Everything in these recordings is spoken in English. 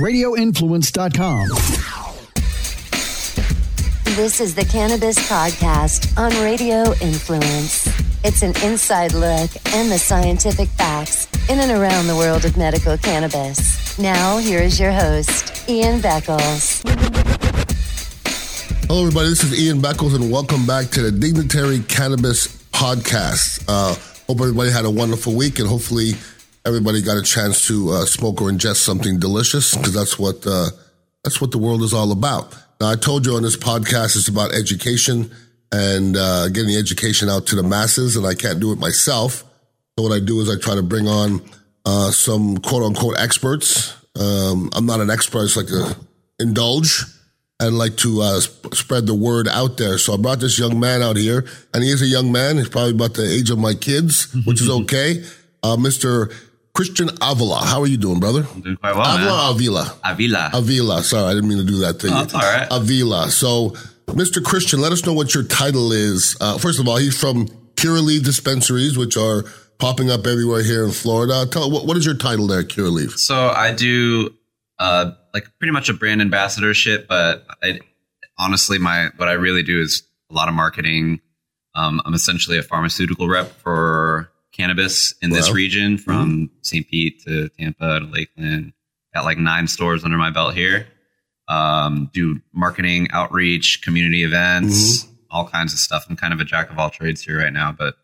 radioinfluence.com. This is the Cannabis Podcast on Radio Influence. It's an inside look and the scientific facts in and around the world of medical cannabis. Now, here is your host, Ian Beckles. Hello, everybody. This is Ian Beckles, and welcome back to the Dignitary Cannabis Podcast. Uh, hope everybody had a wonderful week, and hopefully, everybody got a chance to uh, smoke or ingest something delicious because that's what uh, that's what the world is all about. Now, I told you on this podcast it's about education and uh, getting the education out to the masses, and I can't do it myself. So what I do is I try to bring on uh, some quote unquote experts. Um, I'm not an expert; I just like to indulge and like to uh, sp- spread the word out there. So I brought this young man out here, and he is a young man. He's probably about the age of my kids, which is okay. Uh, Mr. Christian Avila. How are you doing, brother? I'm doing quite well. Avila man. Avila. Avila. Avila. Sorry, I didn't mean to do that thing. Oh, it's all right. Avila. So, Mr. Christian, let us know what your title is. Uh, first of all, he's from Curaleaf Dispensaries, which are popping up everywhere here in Florida. Tell what, what is your title there, Curaleaf? so I do uh, like pretty much a brand ambassadorship, but I, honestly, my what I really do is a lot of marketing. Um, I'm essentially a pharmaceutical rep for cannabis in this region, from St. Pete to Tampa to Lakeland. Got like nine stores under my belt here. Um, do marketing, outreach, community events, all kinds of stuff. I'm kind of a jack of all trades here right now, but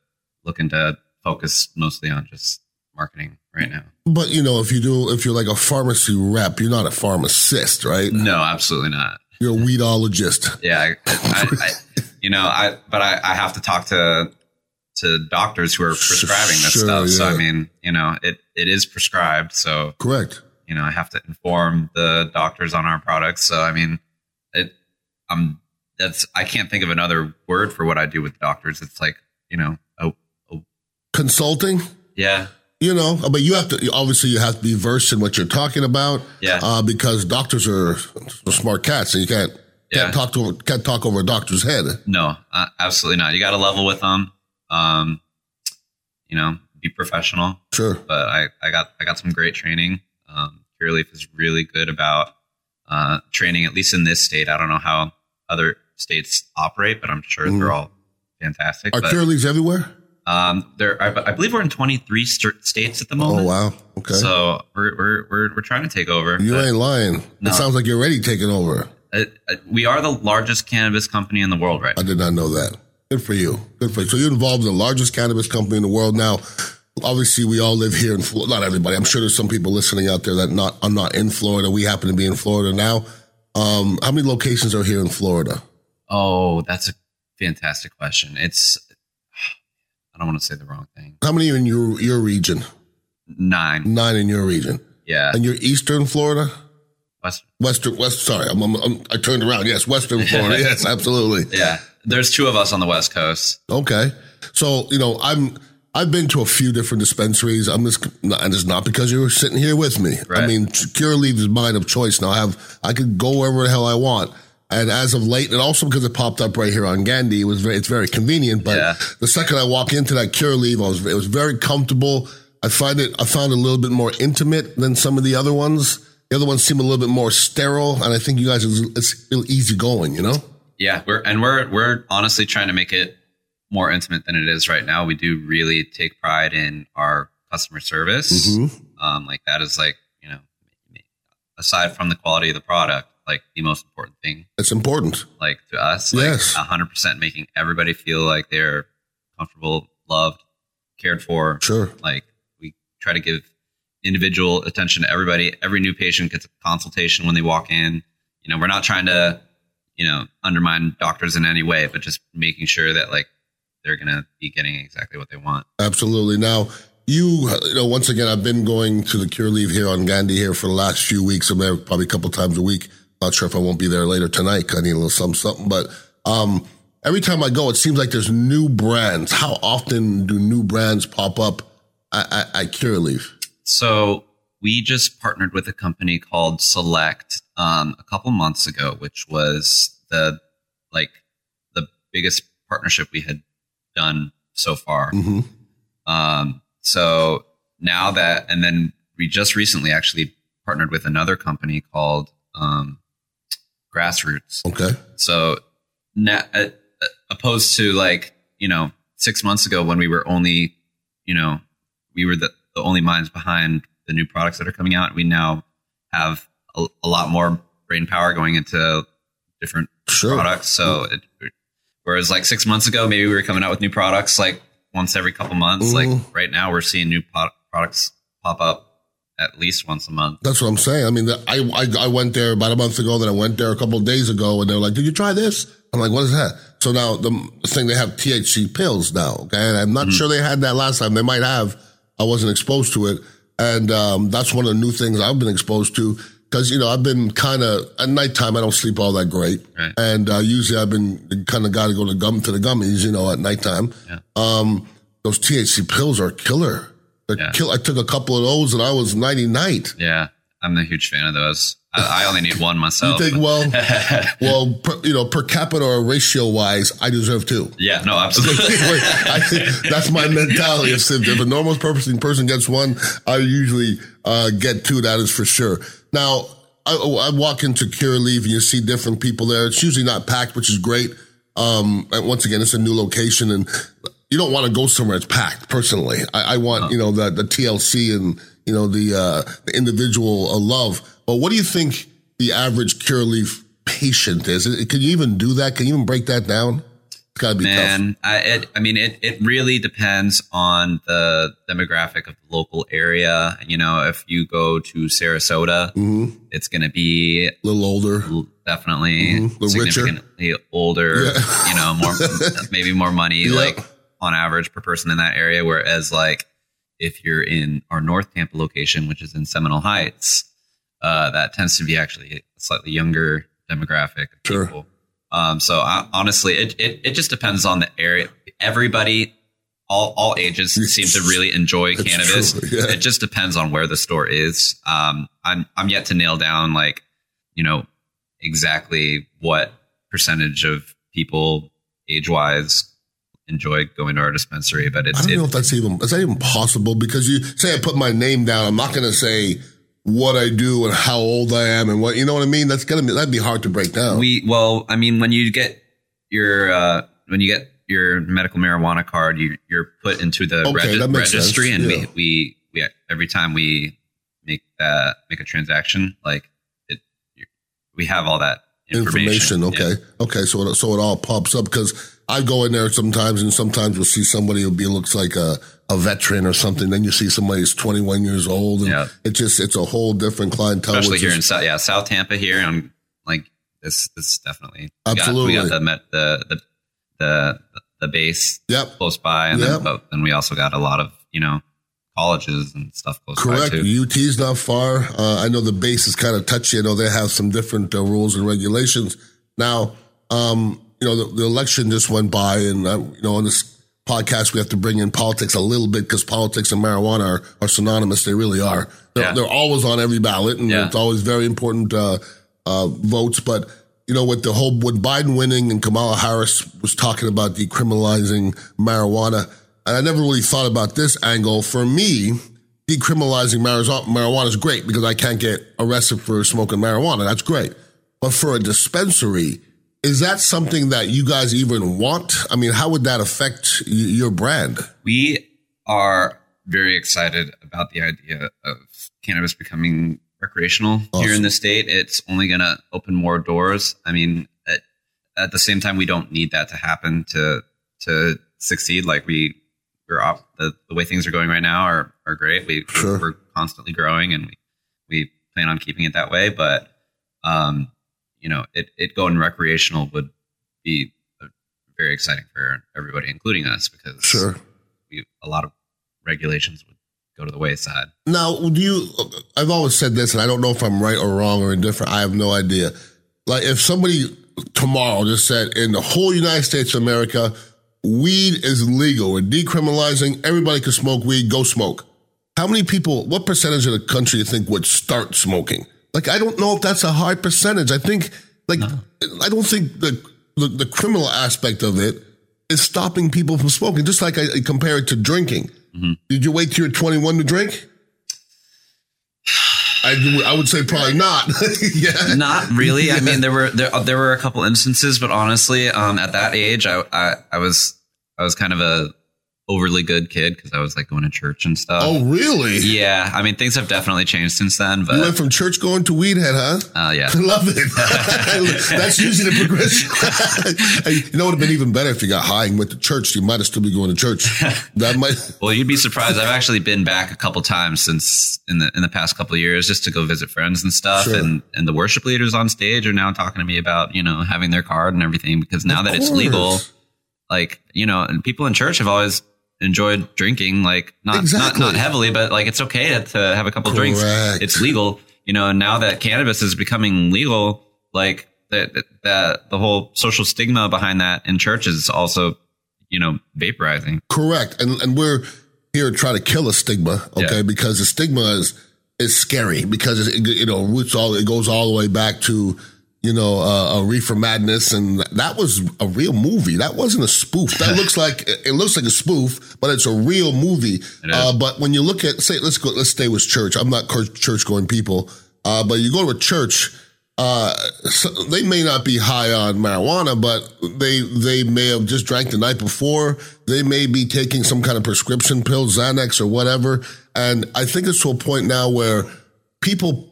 looking to focus mostly on just marketing right now. But you know, if you do, if you're like a pharmacy rep, you're not a pharmacist, right? No, absolutely not. You're a weedologist. Yeah, I, I, I you know, I but I, I have to talk to to doctors who are prescribing this Sure, stuff. So. I mean, you know, it it is prescribed. So Correct. you know, I have to inform the doctors on our products. So I mean, it I'm that's I can't think of another word for what I do with doctors. It's like you know, oh, oh Consulting. yeah, You know, but you have to obviously you have to be versed in what you're talking about. Yeah. Uh, because doctors are, smart cats, and you can't can't Yeah. talk to can't talk over a doctor's head. no, uh, absolutely not. You got to level with them. Um, you know, be professional. Sure. but I, I got I got some great training. Um, Curaleaf is really good about uh, training, at least in this state. I don't know how other states operate, but I'm sure they're all fantastic. Are but, everywhere? um, there, I, I believe we're in 23 st- states at the moment. Oh wow. Okay. So we're, we're we're we're trying to take over. you ain't lying. No. It sounds like you're already taking over. uh, uh, we are the largest cannabis company in the world right I did not know that. Good for you. Good for you. So you're involved in the largest cannabis company in the world now. Obviously, we all live here in Florida. Not everybody. I'm sure there's some people listening out there that not are not in Florida. We happen to be in Florida now. Um, how many locations are here in Florida? Oh, that's a fantastic question. It's I don't want to say the wrong thing. How many are in your your region? Nine. Nine in your region. Yeah. And you're Eastern Florida? West, Western, West, sorry, I'm, I'm, I'm- i turned around. Yes, Western Florida. yes, absolutely. Yeah, there's two of us on the West Coast. Okay. So, you know, I'm, I've been to a few different dispensaries. I'm just, and it's not because you're sitting here with me. I Right. mean, Curaleaf is mine of choice now. I have, I could go wherever the hell I want. And as of late, and also because it popped up right here on Gandy, it was very, it's very convenient. But Yeah. the second I walk into that Cure Curaleaf, I was, it was very comfortable. I find it, I found it a little bit more intimate than some of the other ones. The other ones seem a little bit more sterile. And I think you guys, it's, it's easy going, you know? Yeah, we're and we're we're honestly trying to make it more intimate than it is right now. We do really take pride in our customer service. Mhm. Um, like that is like you know, aside from the quality of the product, like the most important thing, It's important. like to us, like Yes. hundred percent making everybody feel like they're comfortable, loved, cared for. Sure. Like we try to give individual attention to everybody. Every new patient gets a consultation when they walk in. You know, we're not trying to, you know, undermine doctors in any way, but just making sure that like they're going to be getting exactly what they want. Absolutely. Now, you, you know, once again, I've been going to the Curaleaf here on Gandy here for the last few weeks. I'm there probably a couple times a week. Not sure if I won't be there later tonight. I need a little something, something. But um, every time I go, it seems like there's new brands. How often do new brands pop up at, at, at Curaleaf? So we just partnered with a company called Select um, a couple months ago, which was the like the biggest partnership we had done so far. hmm Um, so now that, and then we just recently actually partnered with another company called um, Grassroots. Okay. So, na- uh, uh, opposed to like you know six months ago when we were only you know we were the, the only minds behind the new products that are coming out. We now have a, a lot more brain power going into different Sure. products. So, it, whereas like six months ago, maybe we were coming out with new products like once every couple months. Mhm. Like right now, we're seeing new pod- products pop up at least once a month. That's what I'm saying. I mean, the, I, I I went there about a month ago. Then I went there a couple of days ago, and they're like, "Did you try this?" I'm like, "What is that?" So now the thing they have THC pills now. Okay, and I'm not sure they had that last time. They might have. I wasn't exposed to it, and um, that's one of the new things I've been exposed to. Because you know I've been kind of at nighttime I don't sleep all that great, Right. and uh, usually I've been kind of got to go to gum to the gummies, you know, at nighttime. Yeah. Um, those THC pills are killer. They're Yeah. kill. I took a couple of those and I was nighty night. Yeah, I'm a huge fan of those. I, I only need one You myself. think, well, well, per, you know, per capita or ratio wise, I deserve two. yeah, no, absolutely. I think that's my mentality. If, if a normal person person gets one, I usually uh, get two. That is for sure. Now, I, I walk into Curaleaf and you see different people there. It's usually not packed, which is great. Um, and once again, it's a new location and you don't want to go somewhere it's packed. Personally, I, I want you know the the TLC and you know the uh, the individual uh, love. But what do you think the average Curaleaf patient is? Can you even do that? Can you even break that down? It's got to be tough. Man, I, it, I mean, it, it really depends on the demographic of the local area. You know, if you go to Sarasota, hmm it's going to be A little older. l- definitely Mhm. The richer. significantly older. Yeah. You know, more maybe more money, Yeah. like on average per person in that area. Whereas, like if you're in our North Tampa location, which is in Seminole Heights, uh, that tends to be actually a slightly younger demographic of Sure. people. Um, so I, honestly, it, it it just depends on the area. Everybody, all all ages seem to really enjoy cannabis. true, yeah. It just depends on where the store is. Um, I'm I'm yet to nail down like you know exactly what percentage of people age wise enjoy going to our dispensary, but it's I don't it, know if that's even is that even possible because you say I put my name down. I'm not going to say what I do and how old I am and what you know what I mean. That's gonna be that'd be hard to break down. we well, I mean, when you get your uh, when you get your medical marijuana card, you you're put into the Okay, regi- registry, sense, and yeah. we, we we every time we make that make a transaction, like it, we have all that information. information. Okay, okay. So it, so it all pops up because I go in there sometimes, and sometimes we'll see somebody who be looks like a a veteran or something. Then you see somebody who's 21 years old, and Yeah. it just it's a whole different clientele. especially here is- in South, yeah, South Tampa here, and like this, this definitely we got- Absolutely. We got, the met the the the the base Yep. close by, and Yep. then but then we also got a lot of you know colleges and stuff close Correct. by too. UT's not far. Uh, I know the base is kind of touchy. I know they have some different uh, rules and regulations. Now, um, you know, the, the election just went by, and uh, you know, on this podcast we have to bring in politics a little bit because politics and marijuana are, are synonymous. They really are. They're, Yeah. they're always on every ballot, and Yeah. it's always very important uh, uh, votes. But you know, with the whole with Biden winning and Kamala Harris was talking about decriminalizing marijuana, and I never really thought about this angle. For me, decriminalizing marijuana, is great because I can't get arrested for smoking marijuana. That's great. But for a dispensary, is that something that you guys even want? I mean, how would that affect your brand? We are very excited about the idea of cannabis becoming recreational here in the state. It's only going to open more doors. I mean, at, at the same time, we don't need that to happen to to succeed. Like we we're op- the, the way things are going right now are are great. We Sure. we're constantly growing, and we we plan on keeping it that way. But um, you know, it it going recreational would be very exciting for everybody, including us, because Sure. we, a lot of regulations would go to the wayside. Now, do you? I've always said this, and I don't know if I'm right or wrong or indifferent. I have no idea. Like, if somebody tomorrow just said in the whole United States of America, weed is legal, we're decriminalizing, everybody can smoke weed, go smoke. How many people? What percentage of the country you think would start smoking? Like, I don't know if that's a high percentage. I think, like, I don't think the, the the criminal aspect of it is stopping people from smoking. Just like I, I compare it to drinking. Mm-hmm. Did you wait till you're 21 to drink? I, I would say probably not. yeah. Not really. I mean, there were there there were a couple instances, but honestly, um, at that age, I, I I was I was kind of a overly good kid because I was like going to church and stuff. Oh, really? Yeah, I mean things have definitely changed since then, You went from church going to weed head, huh? uh, yeah, I love it. That's usually the progression. Hey, you know, it would have been even better if you got high and went to church. You might have still be going to church. That might. Well, you'd be surprised. I've actually been back a couple times since in the in the past couple of years just to go visit friends and stuff. Sure. And and the worship leaders on stage are now talking to me about you know having their card and everything because now Of that it's legal, like you know, and people in church have always enjoyed drinking, like not Exactly. not not heavily, but like it's okay to, to have a couple drinks. It's legal, you know. And now that cannabis is becoming legal, like that that the whole social stigma behind that in church is also you know vaporizing. Correct. And and we're here to try to kill a stigma, okay? Yeah. Because the stigma is is scary because it, you know roots all it goes all the way back to you know uh, a reefer madness and that was a real movie. That wasn't a spoof. That looks like it looks like a spoof, but it's a real movie. Uh, but when you look at say let's go let's stay with church. I'm not church going people, uh, but you go to a church. Uh, so they may not be high on marijuana, but they they may have just drank the night before. They may be taking some kind of prescription pill, Xanax or whatever. And I think it's to a point now where people,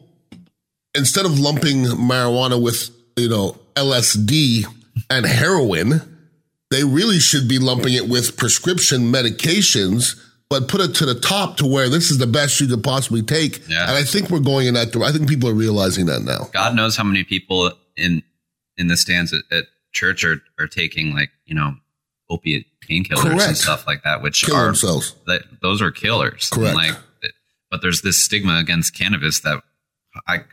instead of lumping marijuana with you know LSD and heroin, they really should be lumping it with prescription medications. But put it to the top to where this is the best you could possibly take. Yeah. And I think we're going in that direction. I think people are realizing that now. God knows how many people in in the stands at, at church are, are taking like you know opiate painkillers and stuff like that, which Kill are themselves. that those are killers. And, Correct. like, but there's this stigma against cannabis that I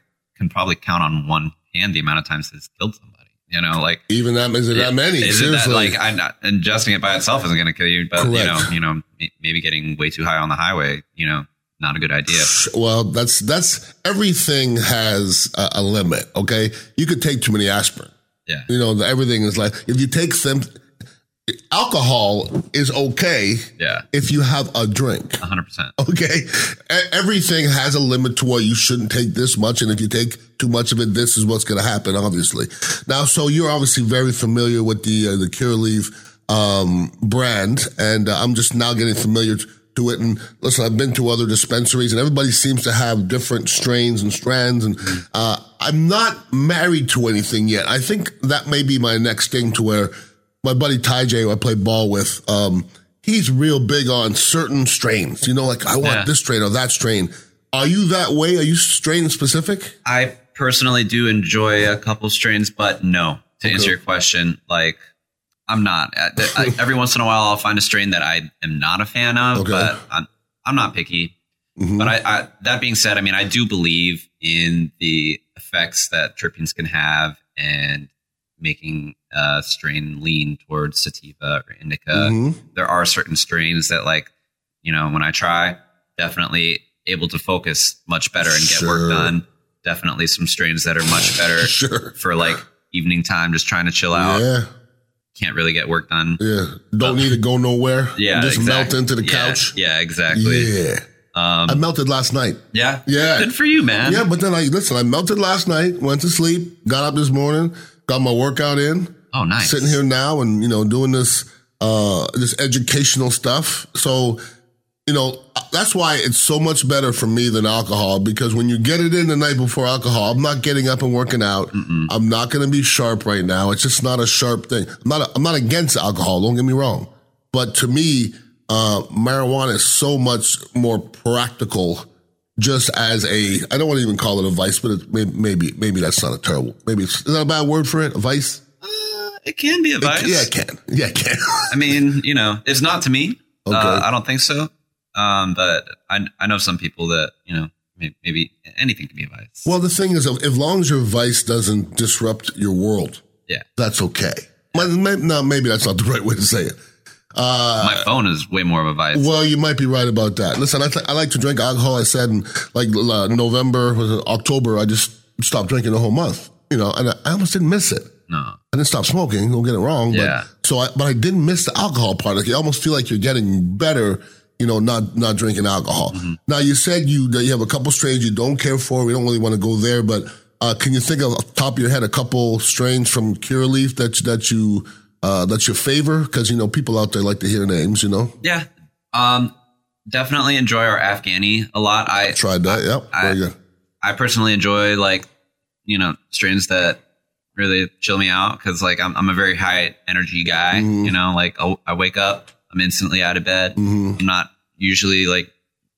can probably count on one hand the amount of times it's killed somebody. You know, like Even that is it that many? Is it that Seriously. like I'm not ingesting it by itself isn't going to kill you, but you know, you know, maybe getting way too high on the highway, you know, not a good idea. well, that's that's everything has a, a limit. Okay, you could take too many aspirin. Yeah, You know, everything is like if you take some alcohol is okay yeah, if you have a drink. hundred percent. Okay, everything has a limit to where you shouldn't take this much, and if you take too much of it, this is what's going to happen. Obviously, now, so you're obviously very familiar with the uh, the Curaleaf um, brand, and uh, I'm just now getting familiar to it. And listen, I've been to other dispensaries, and everybody seems to have different strains and strands. And uh, I'm not married to anything yet. I think that may be my next thing to where my buddy Ty J, who I play ball with, um, he's real big on certain strains. You know, like I want Yeah. this strain or that strain. Are you that way? Are you strain specific? I personally do enjoy a couple strains, but no. To answer your question, like I'm not. I, I- every once in a while, I'll find a strain that I am not a fan of, Okay. but I'm I'm not picky. Mhm. But I, I, that being said, I mean, I do believe in the effects that terpenes can have and making a strain lean towards sativa or indica. Mhm. There are certain strains that, like, you know, when I try, definitely able to focus much better and get Sure. work done. Definitely some strains that are much better Sure. for like evening time, just trying to chill out. Yeah. Can't really get work done. Yeah. Don't need to go nowhere. Yeah, Just exact- melt into the yeah, couch. Yeah, exactly. Yeah. Um, I melted last night. yeah, Yeah. Good for you, man. Yeah, but then I listen, I melted last night, went to sleep, got up this morning, got my workout in, Oh, nice. sitting here now and, you know, doing this uh this educational stuff. So, you know, that's why it's so much better for me than alcohol because when you get it in the night before alcohol, I'm not getting up and working out. I'm not going to be sharp right now. It's just not a sharp thing. I'm not I'm not against alcohol, don't get me wrong. But to me, uh marijuana is so much more practical just as a I don't want to even call it a vice, but it, maybe maybe maybe that's not a terrible maybe it's, is that a bad word for it? A vice? It can be a vice. Yeah, it can. Yeah, it can. I mean, you know, it's not to me. Okay. Uh, I don't think so. Um, but I, I know some people that, you know, may- maybe anything can be a vice. well, the thing is, as long as your vice doesn't disrupt your world, yeah. that's okay. But may- No, maybe that's not the right way to say it. My phone is way more of a vice. Well, you might be right about that. Listen, I, th- I like to drink alcohol. I said in like uh, November, was it October, I just stopped drinking the whole month. You know, and I, I almost didn't miss it. No. I didn't stop smoking. Don't get it wrong. But, Yeah. So, I, but I didn't miss the alcohol part. Like you almost feel like you're getting better you know, not not drinking alcohol. Now you said you that you have a couple strains you don't care for. We don't really want to go there, but uh, can you think of off the top of your head a couple strains from Curaleaf that that you uh, that's your favor? Because you know people out there like to hear names. You know, Yeah. Um, definitely enjoy our Afghani a lot. I tried that. Yep, I- very good. I personally enjoy like you know strains that really chill me out because like I'm I'm a very high energy guy. Mhm. You know, like I'll, I wake up, I'm instantly out of bed. hmm I'm not usually like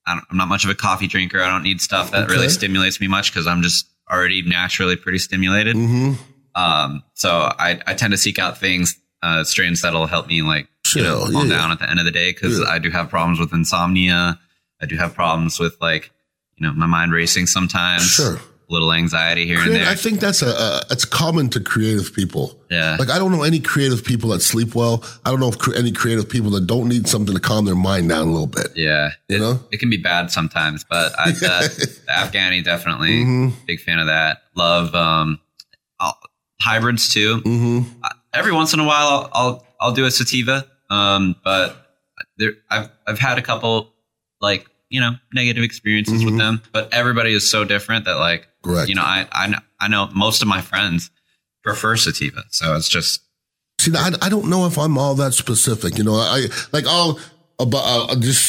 I don't, I'm not much of a coffee drinker. I don't need stuff that really stimulates me much because I'm just already naturally pretty stimulated. hmm Um, so I, I tend to seek out things, uh, strains that'll help me like, you know, calm yeah. down at the end of the day. Cause Yeah. I do have problems with insomnia. I do have problems with like, you know, my mind racing sometimes. Sure. Little anxiety here and there. I think that's a, a it's common to creative people. yeah. Like I don't know any creative people that sleep well. I don't know if cre- any creative people that don't need something to calm their mind down a little bit. yeah. You it, know? it can be bad sometimes, but I, the, the Afghani definitely hmm big fan of that. Love, um, I'll, hybrids too. hmm every once in a while I'll I'll, I'll do a sativa. Um, but there I've I've had a couple like you know negative experiences Mhm. with them. But everybody is so different that like Correct. you know I I know, I know most of my friends prefer sativa, so it's just See, I, I don't know if I'm all that specific. You know, I like I'll about uh, just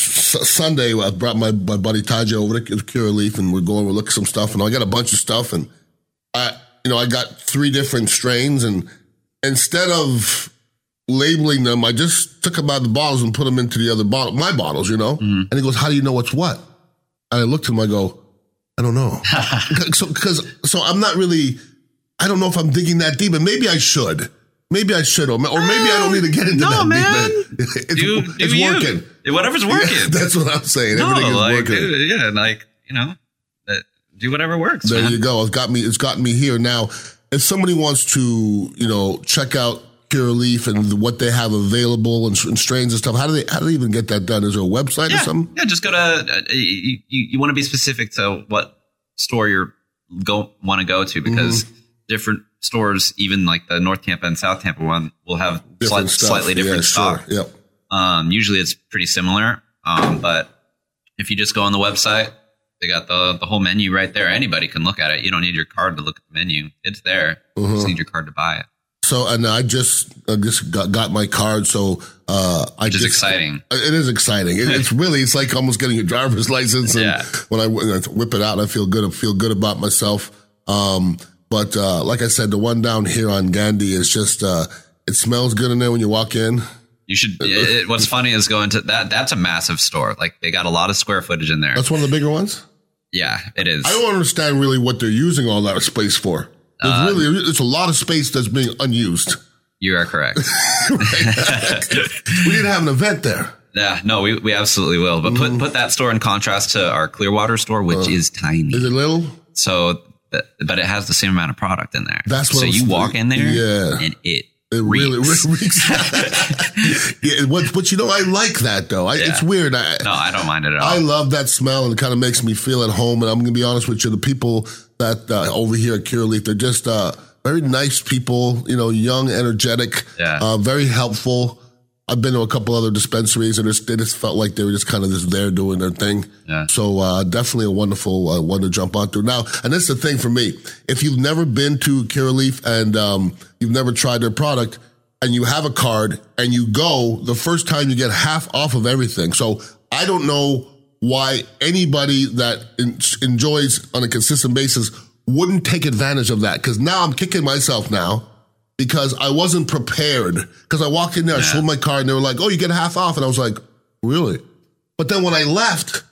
Sunday I brought my, my buddy Taja over to Curaleaf and we're going to look at some stuff and I got a bunch of stuff and I you know I got three different strains and instead of labeling them, I just took them out of the bottles and put them into the other bottle, my bottles. You know, and he goes, "How do you know what's what?" And I looked at him. I go, "I don't know." so because so I'm not really. I don't know if I'm digging that deep, and maybe I should. Maybe I should, or, or maybe I don't need to get into No, that man. deep. It's, do, do it's you. working. Whatever's working. That's what I'm saying. no, Everything is like working. dude, yeah, like you know, do whatever works. There man. you go. It's got me. It's gotten me here now. If somebody wants to, you know, check out Curaleaf and what they have available and, and strains and stuff, how do they? How do they even get that done? Is there a website yeah, or something? yeah. Just go to uh, you. You, you want to be specific to what store you're go want to go to because Mm-hmm. different stores, even like the North Tampa and South Tampa one, will have Different stuff. slightly different yeah, stock. Sure. Yep. Um, usually it's pretty similar. Um, but if you just go on the website, they got the the whole menu right there. Anybody can look at it. You don't need your card to look at the menu. It's there. You Uh-huh. just need your card to buy it, So, and I just, I just got, got my card. So, uh, I just, exciting. It is exciting. It, it's really, it's like almost getting a driver's license. And Yeah. when I, when I whip it out, I feel good. I feel good about myself. Um, but, uh, like I said, the one down here on Gandy is just, uh, it smells good in there when you walk in. You should. It- what's funny is going to that. That's a massive store. Like they got a lot of square footage in there. That's one of the bigger ones. Yeah, it is. I don't understand really what they're using all that space for. There's Uh, really, it's a lot of space that's being unused. You are correct. we need to have an event there. yeah, no, we, we absolutely will. But put put that store in contrast to our Clearwater store, which is tiny. Uh, Is it little? So, but it has the same amount of product in there. That's what so you walk in there, Yeah. and it. It really reeks. reeks. yeah, but, but you know, I like that though. I, It's weird. I, No, I don't mind it at all. I love that smell and it kind of makes me feel at home. And I'm going to be honest with you, the people that uh, over here at Curaleaf, they're just uh, very nice people, you know, young, energetic, Yeah. uh, very helpful. I've been to a couple other dispensaries and they just felt like they were just kind of just there doing their thing. Yeah. So uh, definitely a wonderful uh, one to jump onto. Now, and that's the thing for me. If you've never been to Curaleaf and um, you've never tried their product and you have a card and you go, the first time you get half off of everything. So I don't know why anybody that en- enjoys on a consistent basis wouldn't take advantage of that. Cause now I'm kicking myself now because I wasn't prepared. Cause I walked in there, I showed my card and they were like, Oh, you get half off. And I was like, really? But then when I left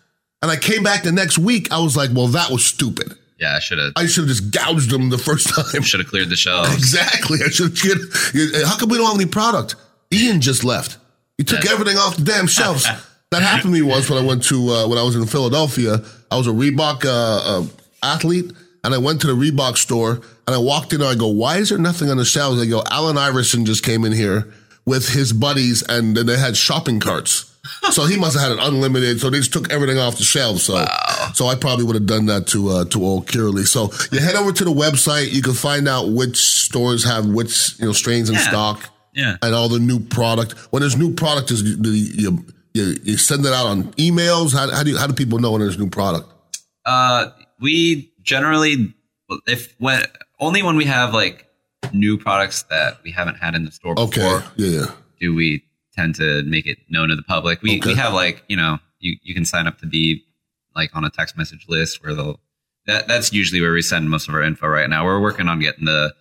and I came back the next week, I was like, well, that was stupid. yeah, I should have I should have just gouged them the first time. should have cleared the shelves. exactly. I should have. How come we don't have any product? Ian just left. He took everything off the damn shelves. that happened to me once when I went to, uh, when I was in Philadelphia. I was a Reebok uh, uh, athlete and I went to the Reebok store and I walked in and I go, why is there nothing on the shelves? I go, Allen Iverson just came in here with his buddies and then they had shopping carts. so he must have had it unlimited. So they just took everything off the shelves. So, so I probably would have done that to, uh, to old Curly. So you head over to the website. You can find out which stores have which, you know, strains in Yeah. stock Yeah. and all the new product. When there's new product, is the, you, you, you send it out on emails? How, how do you, how do people know when there's a new product? Uh, we generally, if when only when we have like new products that we haven't had in the store Okay. before, Yeah. yeah. do we tend to make it known to the public. We Okay. we have like you know you you can sign up to be like on a text message list where they'll that that's usually where we send most of our info right now. We're working on getting the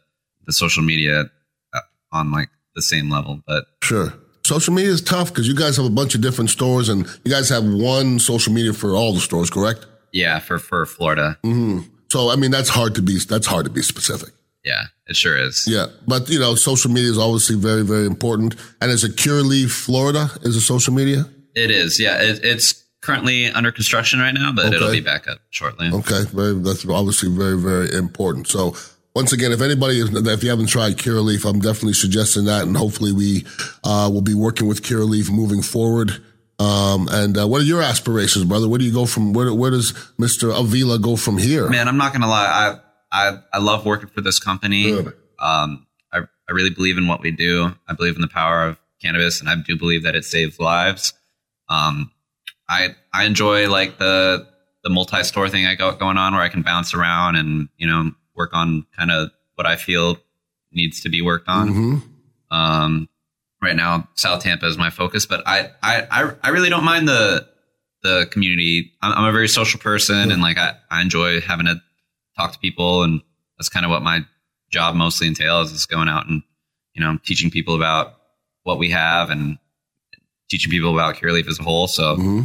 the social media uh, on like the same level, but Sure. Social media is tough because you guys have a bunch of different stores and you guys have one social media for all the stores, correct? yeah, for for Florida, hmm So, I mean, that's hard to be, that's hard to be specific. yeah, it sure is. Yeah. But, you know, social media is obviously very, very important. And is it Curaleaf Florida is a social media? It is. Yeah, it, it's currently under construction right now, but it'll be back up shortly. Okay. Very, that's obviously very, very important. So, once again, if anybody, if you haven't tried Curaleaf, I'm definitely suggesting that. And hopefully we, uh, will be working with Curaleaf moving forward. Um, and, uh, what are your aspirations, brother? Where do you go from, where, where does Mr. Avila go from here? Man, I'm not gonna lie. I I I love working for this company. Um, I I really believe in what we do. I believe in the power of cannabis, and I do believe that it saves lives. Um, I I enjoy like the the multi store thing I got going on, where I can bounce around and you know work on kind of what I feel needs to be worked on. hmm Um, right now, South Tampa is my focus, but I, I, I, I really don't mind the, the community. I'm, I'm a very social person and like, I, I enjoy having to talk to people. And that's kind of what my job mostly entails is going out and, you know, teaching people about what we have and teaching people about Curaleaf as a whole. So hmm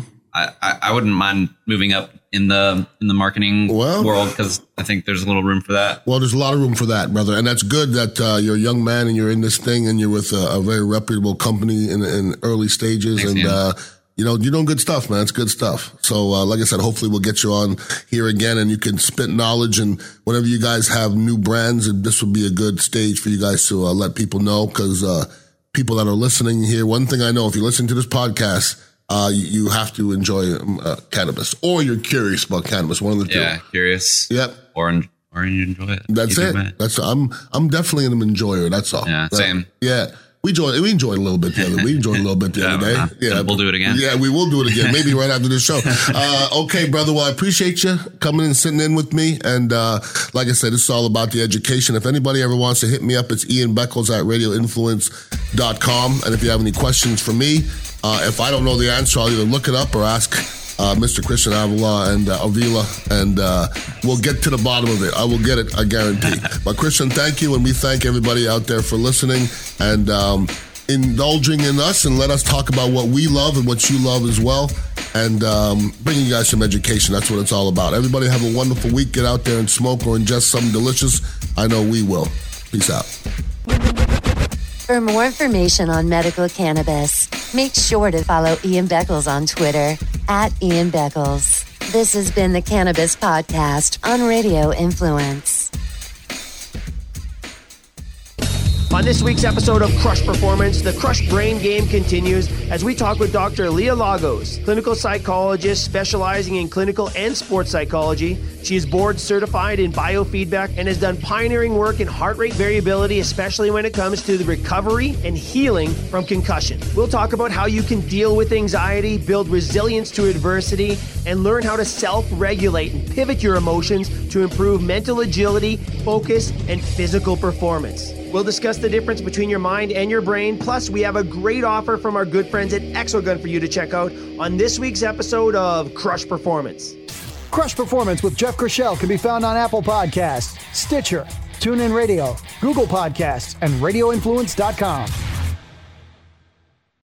I, I, wouldn't mind moving up in the, in the marketing Well- world because I think there's a little room for that. Well, there's a lot of room for that, brother, and that's good that uh, you're a young man and you're in this thing and you're with a, a very reputable company in, in early stages, Thanks, and uh, you know you're doing good stuff, man. It's good stuff. So, uh, like I said, hopefully we'll get you on here again, and you can spit knowledge. And whenever you guys have new brands, and this would be a good stage for you guys to uh, let people know because uh, people that are listening here. One thing I know, if you listen to this podcast. Uh, you, have to enjoy um, uh, cannabis, or you're curious about cannabis. One of the two. Yeah. Curious. Yep. Or, or you enjoy it. That's Either it. way. That's I'm I'm definitely an enjoyer. That's all. Yeah, That- same. Yeah, we enjoyed we enjoyed a little bit the other. We enjoyed a little bit the Yeah, other day. uh, Yeah, we'll do it again. Yeah, we will do it again. Maybe right after the show. Uh, okay, brother. Well, I appreciate you coming and sitting in with me. And uh, like I said, it's all about the education. If anybody ever wants to hit me up, it's Ian Beckles at radioinfluence.com. And if you have any questions for me, uh, if I don't know the answer, I'll either look it up or ask uh, Mr. Christian Avila and uh, Avila, and uh, we'll get to the bottom of it. I will get it, I guarantee. but Christian, thank you, and we thank everybody out there for listening and um, indulging in us, and let us talk about what we love and what you love as well, and um, bringing you guys some education. That's what it's all about. Everybody have a wonderful week. Get out there and smoke or ingest something delicious. I know we will. Peace out. For more information on medical cannabis, make sure to follow Ian Beckles on Twitter at Ian Beckles. This has been the Cannabis Podcast on Radio Influence. On this week's episode of Crush Performance, the Crush Brain Game continues as we talk with Dr. Leah Lagos, clinical psychologist specializing in clinical and sports psychology. She is board certified in biofeedback and has done pioneering work in heart rate variability, especially when it comes to the recovery and healing from concussion. We'll talk about how you can deal with anxiety, build resilience to adversity, and learn how to self regulate and pivot your emotions to improve mental agility, focus, and physical performance. We'll discuss the difference between your mind and your brain. Plus, we have a great offer from our good friends at Exogun for you to check out on this week's episode of Crush Performance. Crush Performance with Jeff Chriselle can be found on Apple Podcasts, Stitcher, TuneIn Radio, Google Podcasts, and RadioInfluence.com.